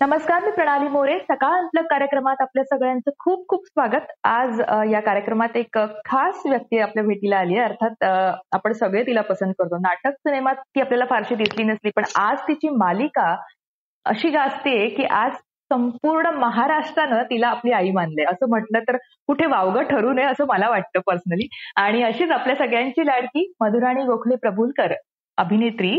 नमस्कार मी प्रणाली मोरे. सकाळ आपल्या कार्यक्रमात आपल्या सगळ्यांचं खूप खूप स्वागत. आज या कार्यक्रमात एक खास व्यक्ती आपल्या भेटीला आली आहे. अर्थात आपण सगळे तिला पसंत करतो. नाटक सिनेमात ती आपल्याला फारशी दिसली नसली पण आज तिची मालिका अशी गाजते की आज संपूर्ण महाराष्ट्रानं तिला आपली आई मानले असं म्हटलं तर कुठे वावगं ठरू नये असं मला वाटतं पर्सनली आणि अशीच आपल्या सगळ्यांची लाडकी मधुराणी गोखले प्रभुलकर. अभिनेत्री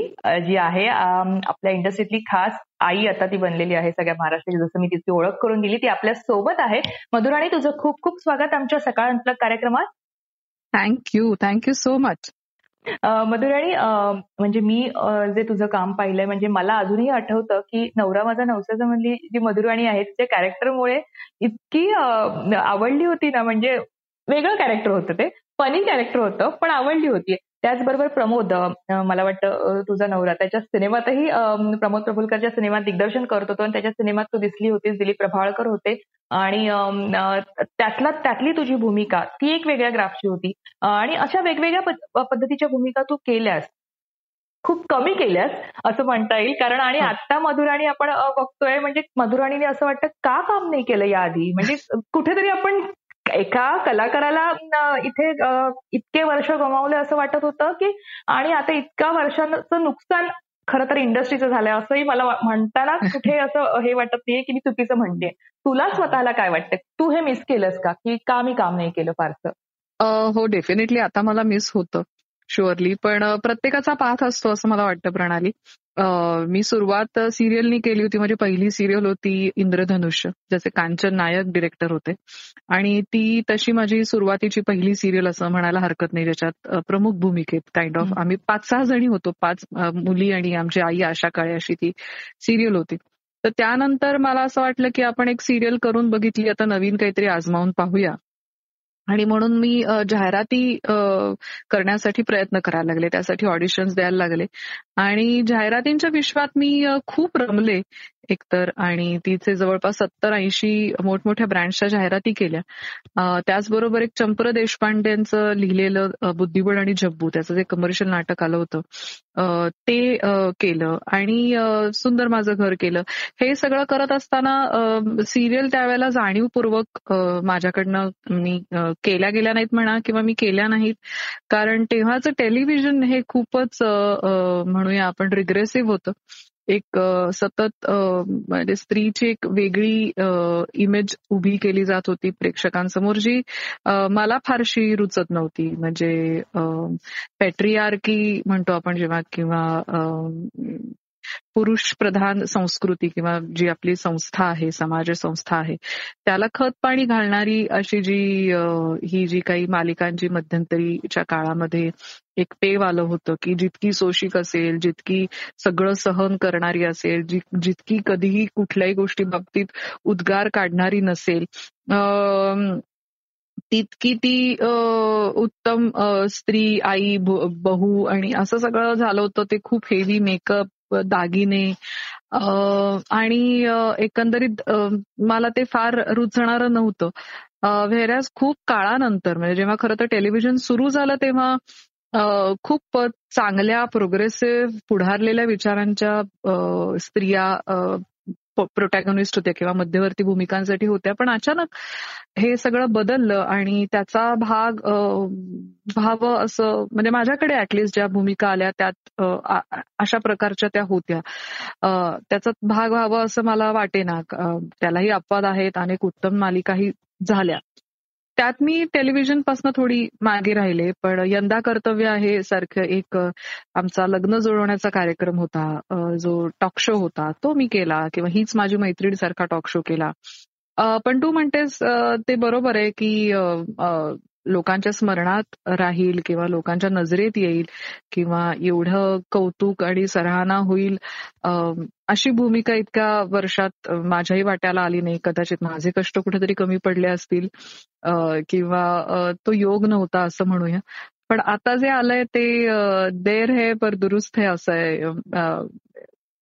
जी आहे आपल्या इंडस्ट्रीतली खास आई आता ती बनलेली आहे सगळ्या महाराष्ट्राची जसं मी तिची ओळख करून दिली ती आपल्यासोबत आहे. मधुराणी तुझं खूप खूप स्वागत आमच्या सकाळ अंतलग कार्यक्रमात thank you thank you so much Madhurani म्हणजे मी जे तुझं काम पाहिलंय म्हणजे मला अजूनही आठवतं की नवरा माझा नवसाचा मधली जी मधुराणी आहे तिच्या कॅरेक्टरमुळे इतकी आवडली होती ना म्हणजे वेगळं कॅरेक्टर होतं ते फनी कॅरेक्टर होतं पण आवडली होती. त्याचबरोबर प्रमोद मला वाटतं तुझा नवरा. त्याच्या सिनेमातही प्रमोद प्रभुलकरच्या सिनेमात दिग्दर्शन करत होतो आणि त्याच्या सिनेमात तू दिसली होतीस दिलीप प्रभाळकर होते. आणि त्यातला त्यातली तुझी भूमिका ती एक वेगळ्या ग्राफची होती. आणि अशा वेगवेगळ्या पद्धतीच्या भूमिका तू केल्यास खूप कमी केल्यास असं म्हणता येईल. कारण आणि आता मधुराणी आपण बघतोय म्हणजे मधुराणीने असं वाटतं का काम नाही केलं याआधी? म्हणजे कुठेतरी आपण एका कलाकाराला इथे इतके वर्ष गमावले असं वाटत होतं की आणि आता इतका वर्षांचं नुकसान खरं तर इंडस्ट्रीचं झालंय असंही मला म्हणताना कुठे असं हे वाटत नाहीये की मी चुकीचं म्हणते तुला स्वतःला काय वाटतं? तू हे मिस केलंस का? की का मी काम नाही केलं फारसं? हो डेफिनेटली आता मला मिस होतं. शुअरली पण प्रत्येकाचा पाथ असतो असं मला वाटतं प्रणाली. मी सुरुवात सिरियलनी केली होती. माझी पहिली सिरियल होती इंद्रधनुष्य ज्याचे कांचन नायक डिरेक्टर होते. आणि ती तशी माझी सुरुवातीची पहिली सिरियल असं म्हणायला हरकत नाही ज्याच्यात प्रमुख भूमिकेत काइंड ऑफ आम्ही पाच सहा जणी होतो. पाच मुली आणि आमची आई आशा काळे अशी ती सिरियल होती. तर त्यानंतर मला असं वाटलं की आपण एक सिरियल करून बघितली. आता नवीन काहीतरी आजमावून पाहूया. आणि म्हणून मी जाहिराती करण्यासाठी प्रयत्न करायला लागले. त्यासाठी ऑडिशन्स द्यायला लागले. आणि जाहिरातींच्या विश्वात मी खूप रमले एकतर. आणि तिचे जवळपास सत्तर ऐंशी मोठमोठ्या ब्रँड्सच्या जाहिराती केल्या. त्याचबरोबर एक चंपर देशपांडेंचं लिहिलेलं बुद्धिबळ आणि जब्बू त्याचं जे कमर्शियल नाटक आलं होतं. ते केलं आणि सुंदर माझं घर केलं. हे सगळं करत असताना सिरियल त्यावेळेला जाणीवपूर्वक माझ्याकडनं मी केल्या गेल्या नाहीत म्हणा किंवा मी केल्या नाहीत. कारण तेव्हाचं टेलिव्हिजन हे खूपच म्हणूया आपण रिग्रेसिव्ह होतं. एक सतत म्हणजे स्त्रीची एक वेगळी इमेज उभी केली जात होती प्रेक्षकांसमोर जी मला फारशी रुचत नव्हती. म्हणजे पॅट्रियार्की म्हणतो आपण जेव्हा किंवा पुरुष प्रधान संस्कृती किंवा जी आपली संस्था आहे समाज संस्था आहे त्याला खत पाणी घालणारी अशी जी ही जी काही मालिकांची मध्यंतरीच्या काळामध्ये एक पेव आलं होतं की जितकी सोशिक असेल जितकी सगळं सहन करणारी असेल जितकी कधीही कुठल्याही गोष्टी बाबतीत उद्गार काढणारी नसेल तितकी ती उत्तम स्त्री आई बहू आणि असं सगळं झालं होतं ते खूप हेवी मेकअप दागिने. आणि एकंदरीत मला ते फार रुचणारं नव्हतं. व्हेरॅज खूप काळानंतर म्हणजे जेव्हा खरं तर टेलिव्हिजन सुरू झालं तेव्हा खूप चांगल्या प्रोग्रेसिव्ह पुढारलेल्या विचारांच्या स्त्रिया प्रोटॅगनिस्ट होत्या किंवा मध्यवर्ती भूमिकांसाठी होत्या पण अचानक हे सगळं बदललं आणि त्याचा भाग व्हावं असं म्हणजे माझ्याकडे ऍटलिस्ट ज्या भूमिका आल्या त्यात अशा प्रकारच्या त्या होत्या. त्याचा भाग व्हावं असं मला वाटेना. त्यालाही अपवाद आहेत अनेक उत्तम मालिकाही झाल्या. त्यात मी टेलिव्हिजनपासून थोडी मागे राहिले पण यंदा कर्तव्य आहे सारखं एक आमचा लग्न जुळवण्याचा कार्यक्रम होता. जो टॉक शो होता तो मी केला किंवा हीच माझी मैत्रीण सारखा टॉक शो केला पण तू म्हणतेस ते बरोबर आहे की लोकांच्या स्मरणात राहील किंवा लोकांच्या नजरेत येईल किंवा एवढं कौतुक आणि सराहना होईल अशी भूमिका इतक्या वर्षात माझ्याही वाट्याला आली नाही. कदाचित माझे कष्ट कुठेतरी कमी पडले असतील किंवा तो योग नव्हता असं म्हणूया. पण आता जे आलंय ते देर हे पर दुरुस्त हे असं आहे.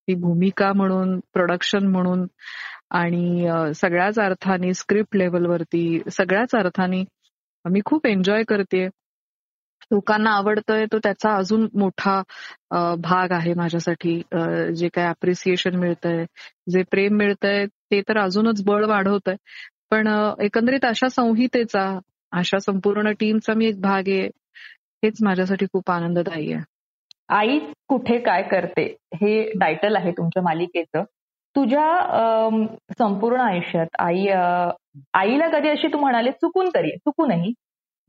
ती भूमिका म्हणून प्रोडक्शन म्हणून आणि सगळ्याच अर्थाने स्क्रिप्ट लेवलवरती सगळ्याच अर्थाने मी खूप एन्जॉय करते लोकांना आवडतंय तो त्याचा अजून मोठा भाग आहे माझ्यासाठी. जे काय अप्रिसिएशन मिळतंय जे प्रेम मिळतंय ते तर अजूनच बळ वाढवतंय. पण एकंदरीत अशा संहितेचा अशा संपूर्ण टीमचा मी एक भाग आहे. हेच माझ्यासाठी खूप आनंददायी आहे. आई कुठे काय करते? हे टायटल आहे तुमच्या मालिकेचं. तुझ्या संपूर्ण आयुष्यात आई आईला कधी अशी तू म्हणाले चुकून तरी चुकूनही.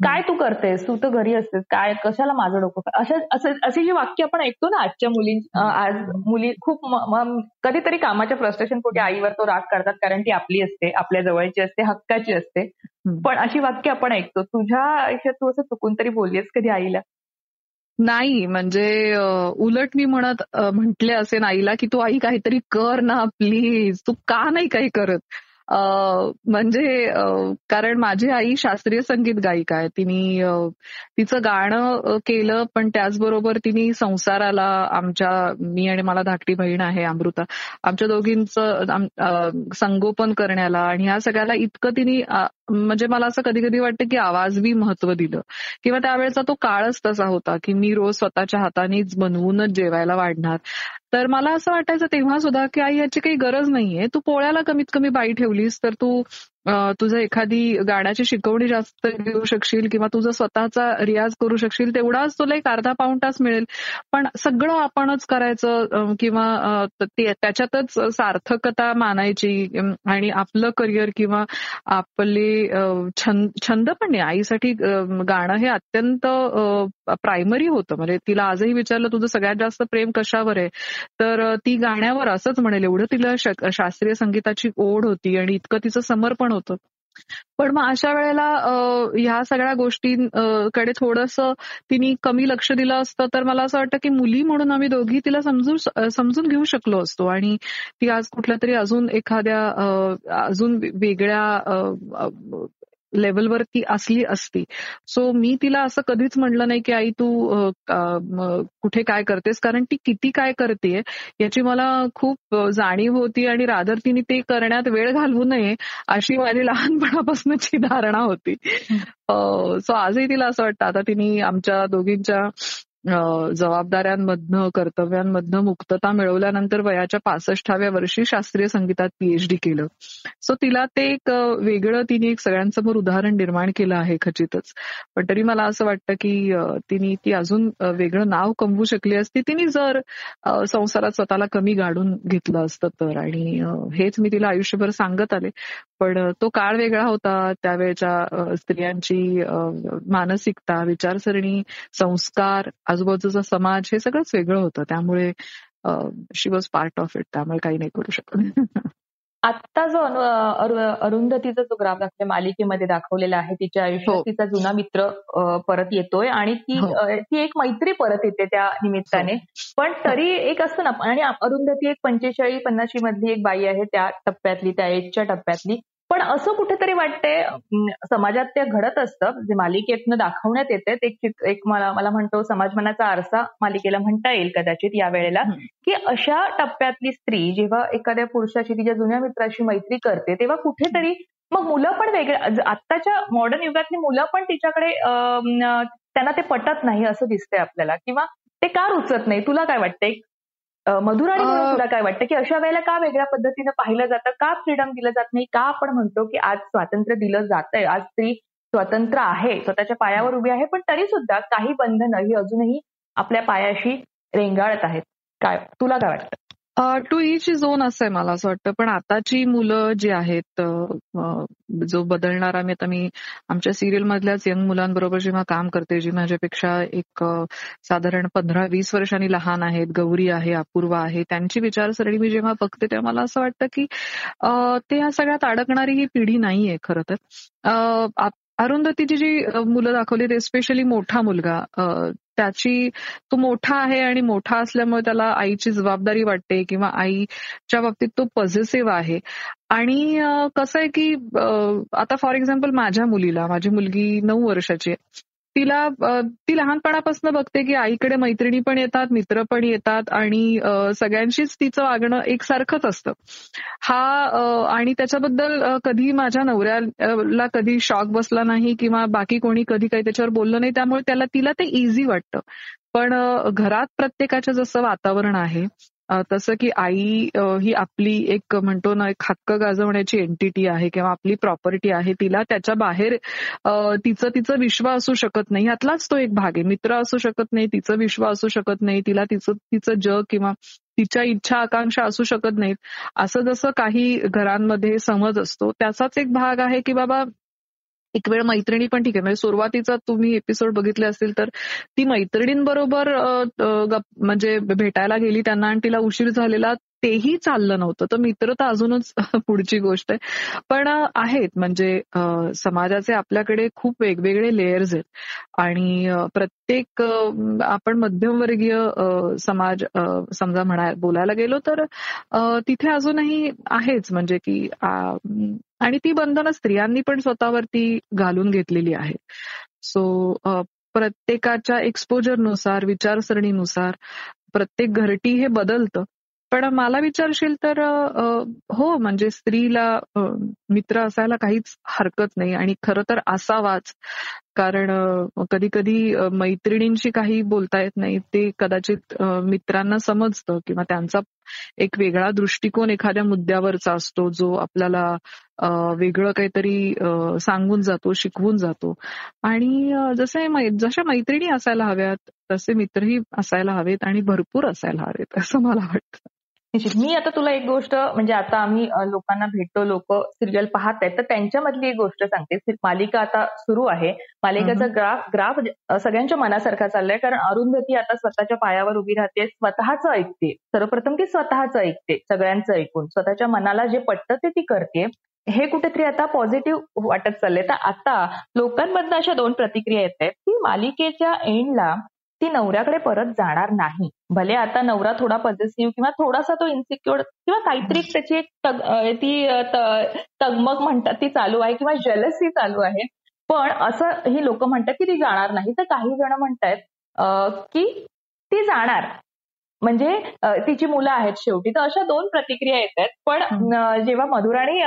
काय तू करतेस? तू तर घरी असतेस. काय कशाला माझं डोकं असं असे जे वाक्य आपण ऐकतो ना आजच्या मुली आज मुली खूप कधीतरी कामाच्या फ्रस्ट्रेशन पोटी आईवर तो राग करतात कारण ती आपली असते आपल्या जवळची असते हक्काची असते. पण अशी वाक्य आपण ऐकतो तुझ्या आयुष्यात तू असं चुकून तरी बोललीस कधी आईला? नाही म्हणजे उलट मी म्हणत म्हटले असे आईला की तू आई काहीतरी कर ना प्लीज. तू का नाही काही करत? म्हणजे कारण माझी आई शास्त्रीय संगीत गायिका आहे. तिने तिचं गाणं केलं पण त्याचबरोबर तिने संसाराला आमच्या मी आणि मला धाकटी बहीण आहे अमृता आमच्या दोघींचं संगोपन करण्याला आणि ह्या सगळ्याला इतकं तिने म्हणजे मला असं कधी कधी वाटतं की आवाज बी महत्त्व दिलं. किंवा त्यावेळेचा तो काळच तसा होता की मी रोज स्वतःच्या हातानेच बनवूनच जेवायला वाढणार. तर मला असं वाटायचं तेव्हा सुद्धा की आई याची काही गरज नाहीये. तू पोळ्याला कमीत कमी बाई ठेवलीस तर तू तुझं एखादी गाण्याची शिकवणी जास्त घेऊ शकशील किंवा तुझा स्वतःचा रियाज करू शकशील तेवढाच तुला एक अर्धा पाऊण तास मिळेल. पण सगळं आपणच करायचं किंवा त्याच्यातच सार्थकता मानायची आणि आपलं करिअर किंवा आपले छंद पण नाही आईसाठी गाणं हे अत्यंत प्रायमरी होतं. म्हणजे तिला आजही विचारलं तुझं सगळ्यात जास्त प्रेम कशावर आहे? तर ती गाण्यावर असंच म्हणेल. एवढं तिला शास्त्रीय संगीताची ओढ होती आणि इतकं तिचं समर्पण होतं. पण मग अशा वेळेला ह्या सगळ्या गोष्टींकडे थोडस तिने कमी लक्ष दिलं असतं तर मला असं वाटतं की मुली म्हणून आम्ही दोघी तिला समजून समजून घेऊ शकलो असतो. आणि ती आज कुठल्या तरी अजून एखाद्या अजून वेगळ्या लेवलवरती असली असती. सो मी तिला असं कधीच म्हटलं नाही की आई तू कुठे काय करतेस? कारण ती किती काय करते याची मला खूप जाणीव होती आणि रादर तिने ते करण्यात वेळ घालवू नये अशी माझी लहानपणापासूनची धारणा होती. सो आजही तिला असं वाटतं. आता तिने आमच्या दोघींच्या जबाबदाऱ्यांमधनं कर्तव्यांमधनं मुक्तता मिळवल्यानंतर वयाच्या पासष्टाव्या वर्षी शास्त्रीय संगीतात पीएचडी केलं. सो तिला ते एक वेगळं तिने एक सगळ्यांसमोर उदाहरण निर्माण केलं आहे खचितच. पण तरी मला असं वाटतं की तिने ती अजून वेगळं नाव कमवू शकली असती. तिने जर संसारात स्वतःला कमी गाडून घेतलं असतं तर. आणि हेच मी तिला आयुष्यभर सांगत आले. पण तो काळ वेगळा होता. त्यावेळच्या स्त्रियांची मानसिकता विचारसरणी संस्कार आजूबाजूचा समाज हे सगळंच वेगळं होतं. त्यामुळे she was part of it त्यामुळे काही नाही करू शकत. आत्ता जो अरुंधतीचा जो ग्राफ दाखवला मालिकेमध्ये दाखवलेला आहे तिच्या आयुष्यात हो. तिचा जुना मित्र परत येतोय आणि ती हो. ती एक मैत्री परत येते त्या निमित्ताने हो. पण तरी एक असतं ना आणि अरुंधती एक पंचेचाळीस पन्नाशी मधली एक बाई आहे त्या टप्प्यातली त्या एजच्या टप्प्यातली पण असं कुठेतरी वाटतंय समाजात ते घडत असतं. जे मालिकेतनं दाखवण्यात येते एक एक मला मला म्हणतो समाजमनाचा आरसा मालिकेला म्हणता येईल कदाचित या वेळेला. की अशा टप्प्यातली स्त्री जेव्हा एखाद्या पुरुषाशी तिच्या जुन्या मित्राशी मैत्री करते तेव्हा कुठेतरी मग मुलं पण वेगळ्या आत्ताच्या मॉडर्न युगातली मुलं पण तिच्याकडे त्यांना ते पटत नाही असं दिसतंय आपल्याला. किंवा ते का रुचत नाही? तुला काय वाटतंय? मधुराणी म्हणून तुला काय वाटतं? की अशा वेळेला का वेगळ्या पद्धतीनं पाहिलं जातं? का फ्रीडम दिलं जात नाही? का आपण म्हणतो की आज स्वातंत्र्य दिलं जातंय? आज स्त्री स्वतंत्र आहे स्वतःच्या पायावर उभी आहे पण तरी सुद्धा काही बंधनं ही अजूनही आपल्या पायाशी रेंगाळत आहेत. काय तुला काय वाटतं? टू इच झोन असं आहे मला असं वाटतं. पण आताची मुलं जी आहेत जो बदलणारा मी आता मी आमच्या सिरियल मधल्याच यंग मुलांबरोबर जेव्हा काम करते जी माझ्यापेक्षा एक साधारण पंधरा वीस वर्षांनी लहान आहेत गौरी आहे अपूर्वा आहे त्यांची विचारसरणी मी जेव्हा बघते तेव्हा मला असं वाटतं की ते ह्या सगळ्यात अडकणारी ही पिढी नाहीये खरं तर. अरुंधतीची जी मुलं दाखवली ते स्पेशली मोठा मुलगा. त्याची तो मोठा आहे आणि मोठा असल्यामुळे त्याला आईची जबाबदारी वाटते किंवा आईच्या बाबतीत तो पॉझिटिव्ह आहे. आणि कसं आहे की आता फॉर एक्झाम्पल माझ्या मुलीला माझी मुलगी नऊ वर्षाची आहे. तिला ती लहानपणापासून बघते की आईकडे मैत्रिणी पण येतात मित्र पण येतात आणि सगळ्यांशीच तिचं वागणं एकसारखंच असतं. हा आणि त्याच्याबद्दल कधी माझ्या नवऱ्याला कधी शॉक बसला नाही किंवा बाकी कोणी कधी काही त्याच्यावर बोललं नाही त्यामुळे त्याला तिला ते इझी वाटतं. पण घरात प्रत्येकाचं जसं वातावरण आहे तसं की आई ही आपली एक म्हणतो ना एक हक्क गाजवण्याची एंटिटी आहे किंवा आपली प्रॉपर्टी आहे तिला त्याच्या बाहेर तिचं तिचं विश्व असू शकत नाही. यातलाच तो एक भाग आहे. मित्र असू शकत नाही तिचं विश्व असू शकत नाही तिला तिचं तिचं जग किंवा तिच्या इच्छा आकांक्षा असू शकत नाहीत. असं जसं काही घरांमध्ये समज असतो त्याचाच एक भाग आहे की बाबा एक वेळ मैत्रिणी पण ठीक आहे. म्हणजे सुरुवातीचा तुम्ही एपिसोड बघितले असतील तर ती मैत्रिणींबरोबर म्हणजे भेटायला गेली त्यांना आणि तिला उशीर झालेला तेही चाललं नव्हतं. तर मित्र तर अजूनच पुढची गोष्ट आहे. पण आहेत. म्हणजे समाजाचे आपल्याकडे खूप वेगवेगळे लेयर्स आहेत. आणि प्रत्येक आपण मध्यमवर्गीय समाज समजा म्हणा बोलायला गेलो तर तिथे अजूनही आहेच. म्हणजे की आणि ती बंधनं स्त्रियांनी पण स्वतःवरती घालून घेतलेली आहेत. सो प्रत्येकाच्या एक्सपोजरनुसार विचारसरणीनुसार प्रत्येक घरटी हे बदलतं. पण मला विचारशील तर हो म्हणजे स्त्रीला मित्र असायला काहीच हरकत नाही आणि खरं तर असावाच. कारण कधी कधी मैत्रिणींशी काही बोलता येत नाही ते कदाचित मित्रांना समजतं किंवा त्यांचा एक वेगळा दृष्टिकोन एखाद्या मुद्द्यावरचा असतो जो आपल्याला वेगळं काहीतरी सांगून जातो शिकवून जातो. आणि जसे जशा मैत्रिणी असायला हव्यात तसे मित्रही असायला हवेत आणि भरपूर असायला हवेत असं मला वाटतं. निश्चित. मी आता तुला एक गोष्ट म्हणजे आता आम्ही लोकांना भेटतो लोक सिरियल पाहत आहेत तर त्यांच्यामधली एक गोष्ट सांगते. मालिका आता सुरू आहे. मालिकेचा ग्राफ ग्राफ सगळ्यांच्या मनासारखा चाललाय कारण अरुंधती आता स्वतःच्या पायावर उभी राहते स्वतःच ऐकते. सर्वप्रथम ती स्वतःच ऐकते सगळ्यांचं ऐकून. स्वतःच्या मनाला जे पटतं ते ती करते. हे कुठेतरी आता पॉझिटिव्ह वाटत चाललंय. तर आता लोकांमधनं अशा दोन प्रतिक्रिया येत आहेत की मालिकेच्या एंडला ती नवऱ्याकडे परत जाणार नाही. भले आता नवरा थोडा पॉझिटिव्ह किंवा थोडासा तो इन्सिक्युअर किंवा काहीतरी त्याची एक ती तगमग म्हणतात ती चालू आहे किंवा जेलसी चालू आहे. पण असं ही लोक म्हणतात की ती जाणार नाही. तर काही जण म्हणतायत की ती जाणार. म्हणजे तिची मुलं आहेत शेवटी. तर अशा दोन प्रतिक्रिया येत आहेत पण जेव्हा मधुराणी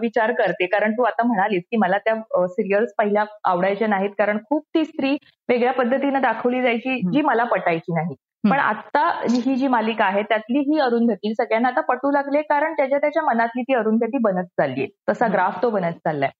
विचार करते कारण तू आता म्हणालीस की मला त्या सिरियल्स पहिल्या आवडायच्या नाहीत कारण खूप ती स्त्री वेगळ्या पद्धतीनं दाखवली जायची जी मला पटायची नाही. पण आता ही जी मालिका आहे त्यातली ही अरुंधती सगळ्यांना आता पटू लागले कारण त्याच्या त्याच्या मनातली ती अरुंधती बनत चालली तसा ग्राफ तो बनत चाललाय.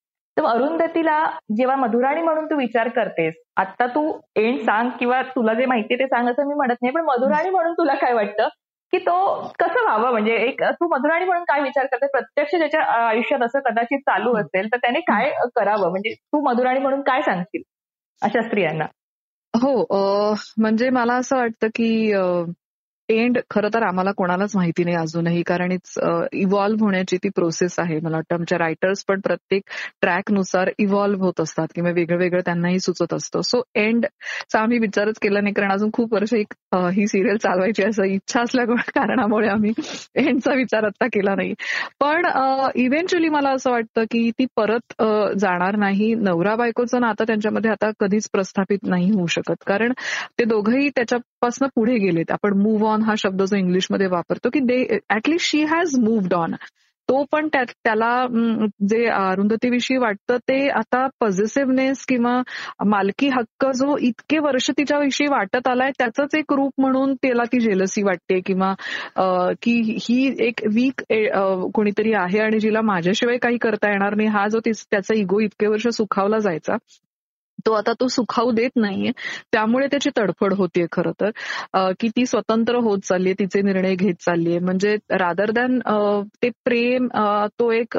तर अरुंधतीला जेव्हा मधुराणी म्हणून तू विचार करतेस आता तू एंड सांग किंवा तुला जे माहिती ते सांग असं मी म्हणत नाही पण मधुराणी म्हणून तुला काय वाटतं? की तो कसं व्हावं? म्हणजे एक तू मधुराणी म्हणून काय विचार करते प्रत्यक्ष ज्याच्या आयुष्यात असं कदाचित चालू असेल तर त्याने काय करावं? म्हणजे तू मधुराणी म्हणून काय सांगशील अशा स्त्रियांना? हो म्हणजे मला असं वाटतं की एंड खरं तर आम्हाला कोणालाच माहिती नाही अजूनही कारण इट्स इव्हॉल्व्ह होण्याची ती प्रोसेस आहे मला वाटतं. आमच्या रायटर्स पण प्रत्येक ट्रॅकनुसार इव्हॉल्व्ह होत असतात किंवा वेगळं वेगळं त्यांनाही सुचत असतं. सो एंडचा आम्ही विचारच केला नाही कारण अजून खूप वर्ष ही सिरियल चालवायची असं इच्छा असल्या कारणामुळे आम्ही एंडचा विचार आता केला नाही. पण इव्हेंच्युअली मला असं वाटतं की ती परत जाणार नाही. नवरा बायकोचं नातं त्यांच्यामध्ये आता कधीच प्रस्थापित नाही होऊ शकत. कारण ते दोघंही त्याच्यापासून पुढे गेलेत. आपण मूव्ह ऑन हा शब्द जो इंग्लिशमध्ये वापरतो की they at least she has moved on तो पण त्याला जे अरुंधतीविषयी वाटतं ते आता पॉझिटिव्हनेस किंवा मालकी हक्क जो इतके वर्ष तिच्याविषयी वाटत आलाय त्याचंच एक रूप म्हणून त्याला ती जेलसी वाटते किंवा की ही एक वीक कोणीतरी आहे आणि जिला माझ्याशिवाय काही करता येणार नाही हा जो त्याचा इगो इतके वर्ष सुखावला जायचा. तो आता तो सुखावू देत नाहीये. त्यामुळे त्याची तडफड होतीये खरं तर. की ती स्वतंत्र होत चाललीये तिचे निर्णय घेत चाललीये. म्हणजे रादर दॅन ते प्रेम तो एक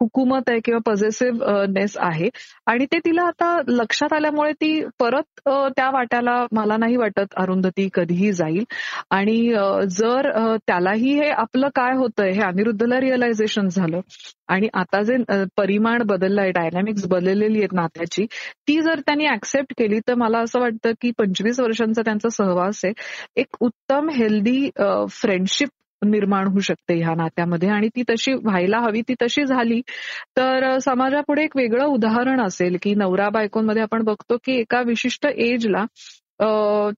हुकूमत आहे किंवा पॉझिटिव्हनेस आहे. आणि ते तिला आता लक्षात आल्यामुळे ती परत त्या वाट्याला मला नाही वाटत अरुंधती कधीही जाईल. आणि जर त्यालाही हे आपलं काय होतंय हे अनिरुद्धला रिअलायझेशन झालं. आणि आता जे परिमाण बदललंय डायनॅमिक्स बदललेली आहेत नात्याची ती जर त्यांनी ऍक्सेप्ट केली तर मला असं वाटतं की पंचवीस वर्षांचा त्यांचा सहवास आहे. एक उत्तम हेल्दी फ्रेंडशिप निर्माण होऊ शकते ह्या नात्यामध्ये. आणि ती तशी व्हायला हवी ती तशी झाली तर समाजापुढे एक वेगळं उदाहरण असेल की नवरा बायकोंमध्ये आपण बघतो की एका विशिष्ट एजला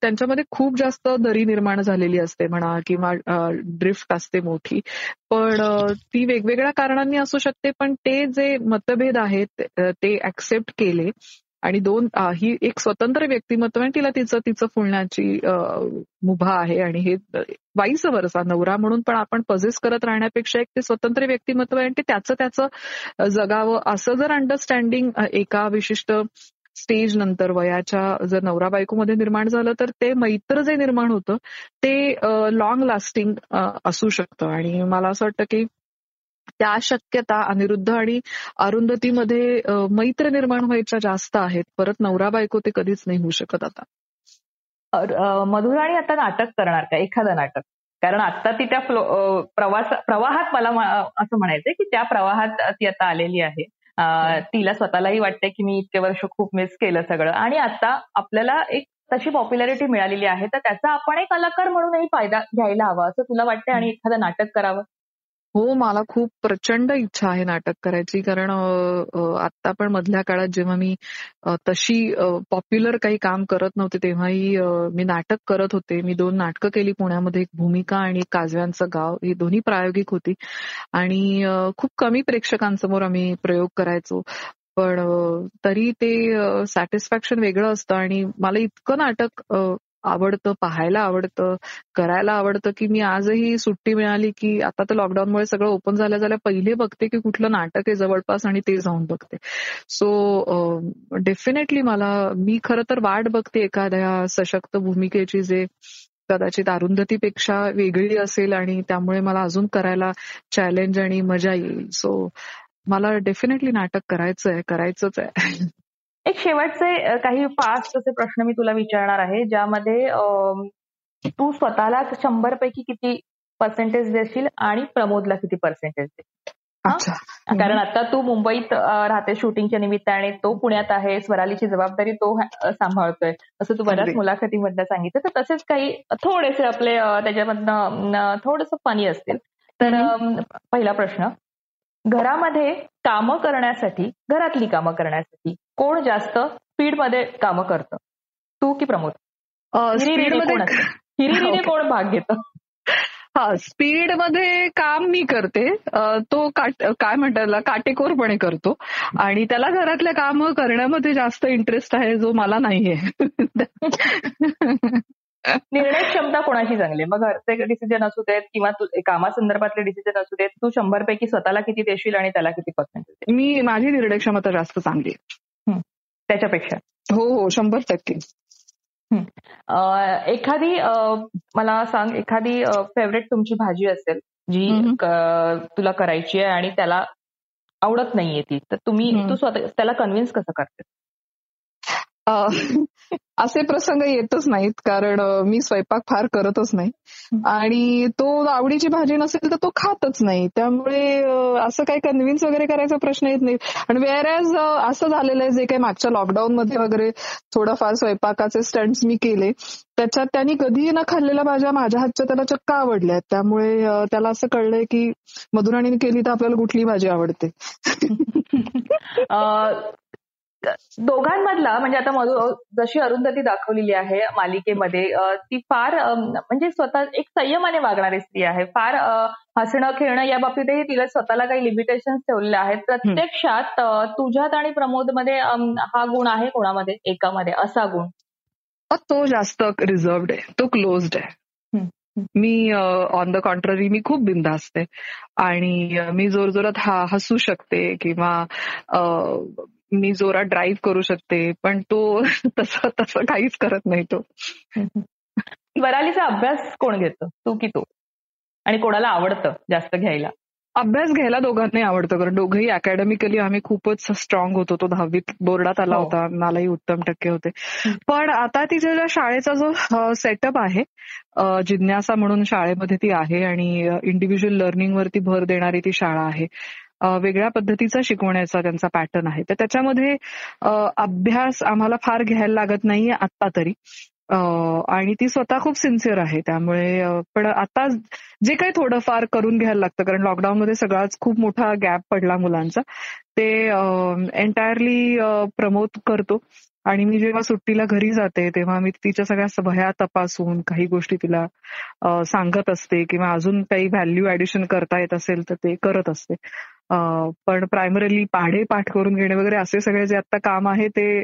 त्यांच्यामध्ये खूप जास्त दरी निर्माण झालेली असते म्हणा किंवा ड्रिफ्ट असते मोठी. पण ती वेगवेगळ्या कारणांनी असू शकते पण ते जे मतभेद आहेत ते ऍक्सेप्ट केले आणि दोन ही एक स्वतंत्र व्यक्तिमत्व आहे तिला तिचं तिचं फुलण्याची मुभा आहे. आणि हे वाईस वरसा नवरा म्हणून पण आपण पजेस करत राहण्यापेक्षा एक ते स्वतंत्र व्यक्तिमत्व आहे. आणि ते त्याचं त्याचं जगावं असं जर अंडरस्टँडिंग एका विशिष्ट स्टेज नंतर वयाच्या जर नवरा बायकोमध्ये निर्माण झालं तर ते मैत्र जे निर्माण होतं ते लॉंग लास्टिंग असू शकतं. आणि मला असं वाटतं की त्या शक्यता अनिरुद्ध आणि अरुंधतीमध्ये मैत्र निर्माण व्हायच्या जास्त आहेत. परत नवरा बायको ते कधीच नाही होऊ शकत आता. मधुराणी आता नाटक करणार का? एखादं नाटक. कारण आता ती त्या प्रवास प्रवाहात मला असं म्हणायचंय की त्या प्रवाहात ती आता आलेली आहे. तिला स्वतःलाही वाटते की मी इतके वर्ष खूप मिस केलं सगळं. आणि आता आपल्याला एक तशी पॉप्युलॅरिटी मिळालेली आहे. तर त्याचा आपण एक कलाकार म्हणूनही फायदा घ्यायला हवा असं तुला वाटतं आणि एखादं नाटक करावं? हो मला खूप प्रचंड इच्छा आहे नाटक करायची. कारण आता पण मधल्या काळात जेव्हा मी तशी पॉप्युलर काही काम करत नव्हते तेव्हाही मी नाटक करत होते. मी दोन नाटकं केली. पुण्यामध्ये एक भूमिका आणि काजव्यांचं गाव. ही दोन्ही प्रायोगिक होती. आणि खूप कमी प्रेक्षकांसमोर आम्ही प्रयोग करायचो. पण तरी ते सॅटिस्फॅक्शन वेगळं असतं. आणि मला इतकं नाटक आवडतं पाहायला आवडतं करायला आवडतं की मी आजही सुट्टी मिळाली की आता तर लॉकडाऊनमुळे सगळं ओपन झाल्या झाल्या पहिले बघते की कुठलं नाटक आहे जवळपास आणि ते जाऊन बघते. सो डेफिनेटली मला मी खरं तर वाट बघते एखाद्या सशक्त भूमिकेची जे कदाचित अरुंधतीपेक्षा वेगळी असेल आणि त्यामुळे मला अजून करायला चॅलेंज आणि मजा येईल. सो मला डेफिनेटली नाटक करायचं आहे करायचंच आहे. एक शेवटचे काही फास्ट असे प्रश्न मी तुला विचारणार आहे ज्यामध्ये तू स्वतःला शंभर पैकी किती पर्सेंटेज देशील आणि प्रमोदला किती पर्सेंटेज देशील? कारण आता तू मुंबईत राहते शूटिंगच्या निमित्ताने तो पुण्यात आहे स्वरालीची जबाबदारी तो सांभाळतोय असं तू बऱ्याच मुलाखतीमधनं सांगितलं तर तसेच काही थोडेसे आपले त्याच्यामधनं थोडस फनी असतील. तर पहिला प्रश्न घरामध्ये कामं करण्यासाठी घरातली कामं करण्यासाठी कोण जास्त स्पीडमध्ये कामं करतं? तू की प्रमोद? हिरिरीने कोण भाग घेतं? हा स्पीडमध्ये काम मी करते. तो काय म्हणतात काटेकोरपणे करतो. आणि त्याला घरातल्या काम करण्यामध्ये जास्त इंटरेस्ट आहे जो मला नाहीये. निर्णय क्षमता कोणाची चांगली मग घरचे डिसिजन असू देत किंवा कामासंदर्भातले डिसिजन असू देत तू शंभर पैकी स्वतःला किती देशील आणि त्याला किती पर्सेंट मी माझी निर्णय क्षमता जास्त चांगली आहे. त्याच्यापेक्षा. हो हो शंभर टक्के. एखादी मला सांग एखादी फेवरेट तुमची भाजी असेल जी तुला करायची आहे आणि त्याला आवडत नाहीये ती तर तुम्ही तू स्वतः त्याला कन्व्हिन्स कसं करते? असे प्रसंग येतच नाहीत कारण मी स्वयंपाक फार करतच नाही. आणि तो आवडीची भाजी नसेल तर तो खातच नाही. त्यामुळे असं काही कन्व्हिन्स वगैरे करायचा प्रश्न येत नाही. आणि वेअर असं झालेलं आहे जे काही मागच्या लॉकडाऊन मध्ये वगैरे थोडंफार स्वयंपाकाचे स्टंट्स मी केले त्याच्यात त्यांनी कधीही न खाल्लेल्या भाज्या माझ्या हातच्या त्याला चक्क आवडल्या. त्यामुळे त्याला असं कळलंय की मधुराणीने केली तर आपल्याला कुठली भाजी आवडते. दोघांमधला म्हणजे आता मधु जशी अरुंधती दाखवलेली आहे मालिकेमध्ये ती फार म्हणजे स्वतः एक संयमाने वागणारी स्त्री आहे. फार हसणं खेळणं या बाबतीतही तिला स्वतःला काही लिमिटेशन ठेवलेले आहेत. प्रत्यक्षात तुझ्यात आणि प्रमोदमध्ये हा गुण आहे कोणामध्ये? एकामध्ये. असा गुण. तो जास्त रिझर्वड आहे. तो क्लोज्ड आहे. मी ऑन द कॉन्ट्ररी मी खूप बिंदा असते आणि मी जोर जोरात हसू शकते किंवा मी जोरात ड्राईव्ह करू शकते पण तो तसं तसं काहीच करत नाही तो. वरालीचा अभ्यास कोण घेतो? तू की तो? आणि कोणाला आवडतं जास्त घ्यायला? अभ्यास घ्यायला दोघांनाही आवडतं कारण दोघंही अकॅडमिकली आम्ही खूपच स्ट्रॉंग होतो तो दहावीत बोर्डात आला हो. होता मलाही उत्तम टक्के होते. पण आता तिच्या ज्या शाळेचा जो सेटअप आहे जिज्ञासा म्हणून शाळेमध्ये ती आहे आणि इंडिव्हिज्युअल लर्निंग वरती भर देणारी ती शाळा आहे. वेगळ्या पद्धतीचा शिकवण्याचा त्यांचा पॅटर्न आहे. तर त्याच्यामध्ये अभ्यास आम्हाला फार घ्यायला लागत नाहीये आत्ता तरी. आणि ती स्वतः खूप सिन्सिअर आहे. त्यामुळे पण आता जे काही थोडंफार करून घ्यायला लागतं कारण लॉकडाऊनमध्ये सगळाच खूप मोठा गॅप पडला मुलांचा ते एंटायरली प्रमोट करतो. आणि मी जेव्हा सुट्टीला घरी जाते तेव्हा मी तिच्या सगळ्या सभया तपासून काही गोष्टी तिला सांगत असते किंवा अजून काही व्हॅल्यू ऍडिशन करता येत असेल तर ते करत असते. पण प्रायमरीली पाढे पाठ करून घेणे वगैरे असे सगळे जे आता काम आहे ते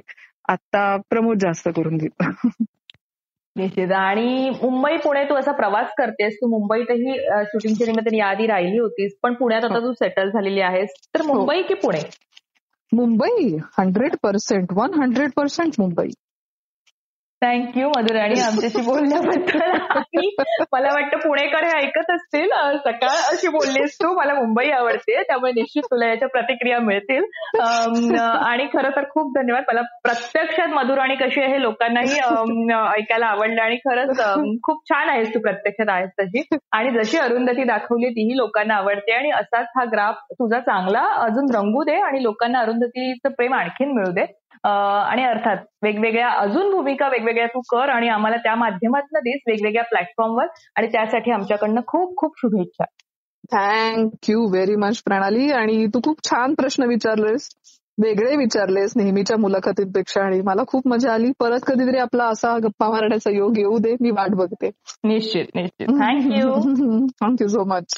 आता प्रमोद जास्त करून घेत. निश्चित. आणि मुंबई पुणे तू असा प्रवास करतेस तू मुंबईतही शूटिंगच्या निमित्ताने याआधी राहिली होतीस पण पुण्यात आता हो. तू सेटल झालेली आहेस. तर हो. मुंबई की Pune? Mumbai hundred percent one hundred percent Mumbai. Thank you Madhurani आमच्याशी बोलल्याबद्दल. मला वाटतं पुणेकर हे ऐकत असतील. सकाळ अशी बोललीस तू. मला मुंबई आवडते त्यामुळे निश्चित तुला याच्या प्रतिक्रिया मिळतील. आणि खरं तर खूप धन्यवाद. मला प्रत्यक्षात मधुराणी कशी आहे हे लोकांनाही ऐकायला आवडलं. आणि खरंच खूप छान आहेस तू प्रत्यक्षात आहेस तशी. आणि जशी अरुंधती दाखवली तीही लोकांना आवडते. आणि असाच हा ग्राफ तुझा चांगला. अजून रंगू दे आणि लोकांना अरुंधतीचं प्रेम आणखीन मिळू दे. आणि अर्थात वेगवेगळ्या अजून भूमिका वेगवेगळ्या तू कर आणि आम्हाला त्या माध्यमातून दिस वेगवेगळ्या प्लॅटफॉर्मवर आणि त्यासाठी आमच्याकडनं खूप खूप शुभेच्छा. थँक्यू व्हेरी मच प्रणाली. आणि तू खूप छान प्रश्न विचारलेस वेगळे विचारलेस नेहमीच्या मुलाखतींपेक्षा आणि मला खूप मजा आली. परत कधीतरी आपला असा गप्पा मारण्याचा योग येऊ दे मी वाट बघते. निश्चित निश्चित. Thank you thank you so much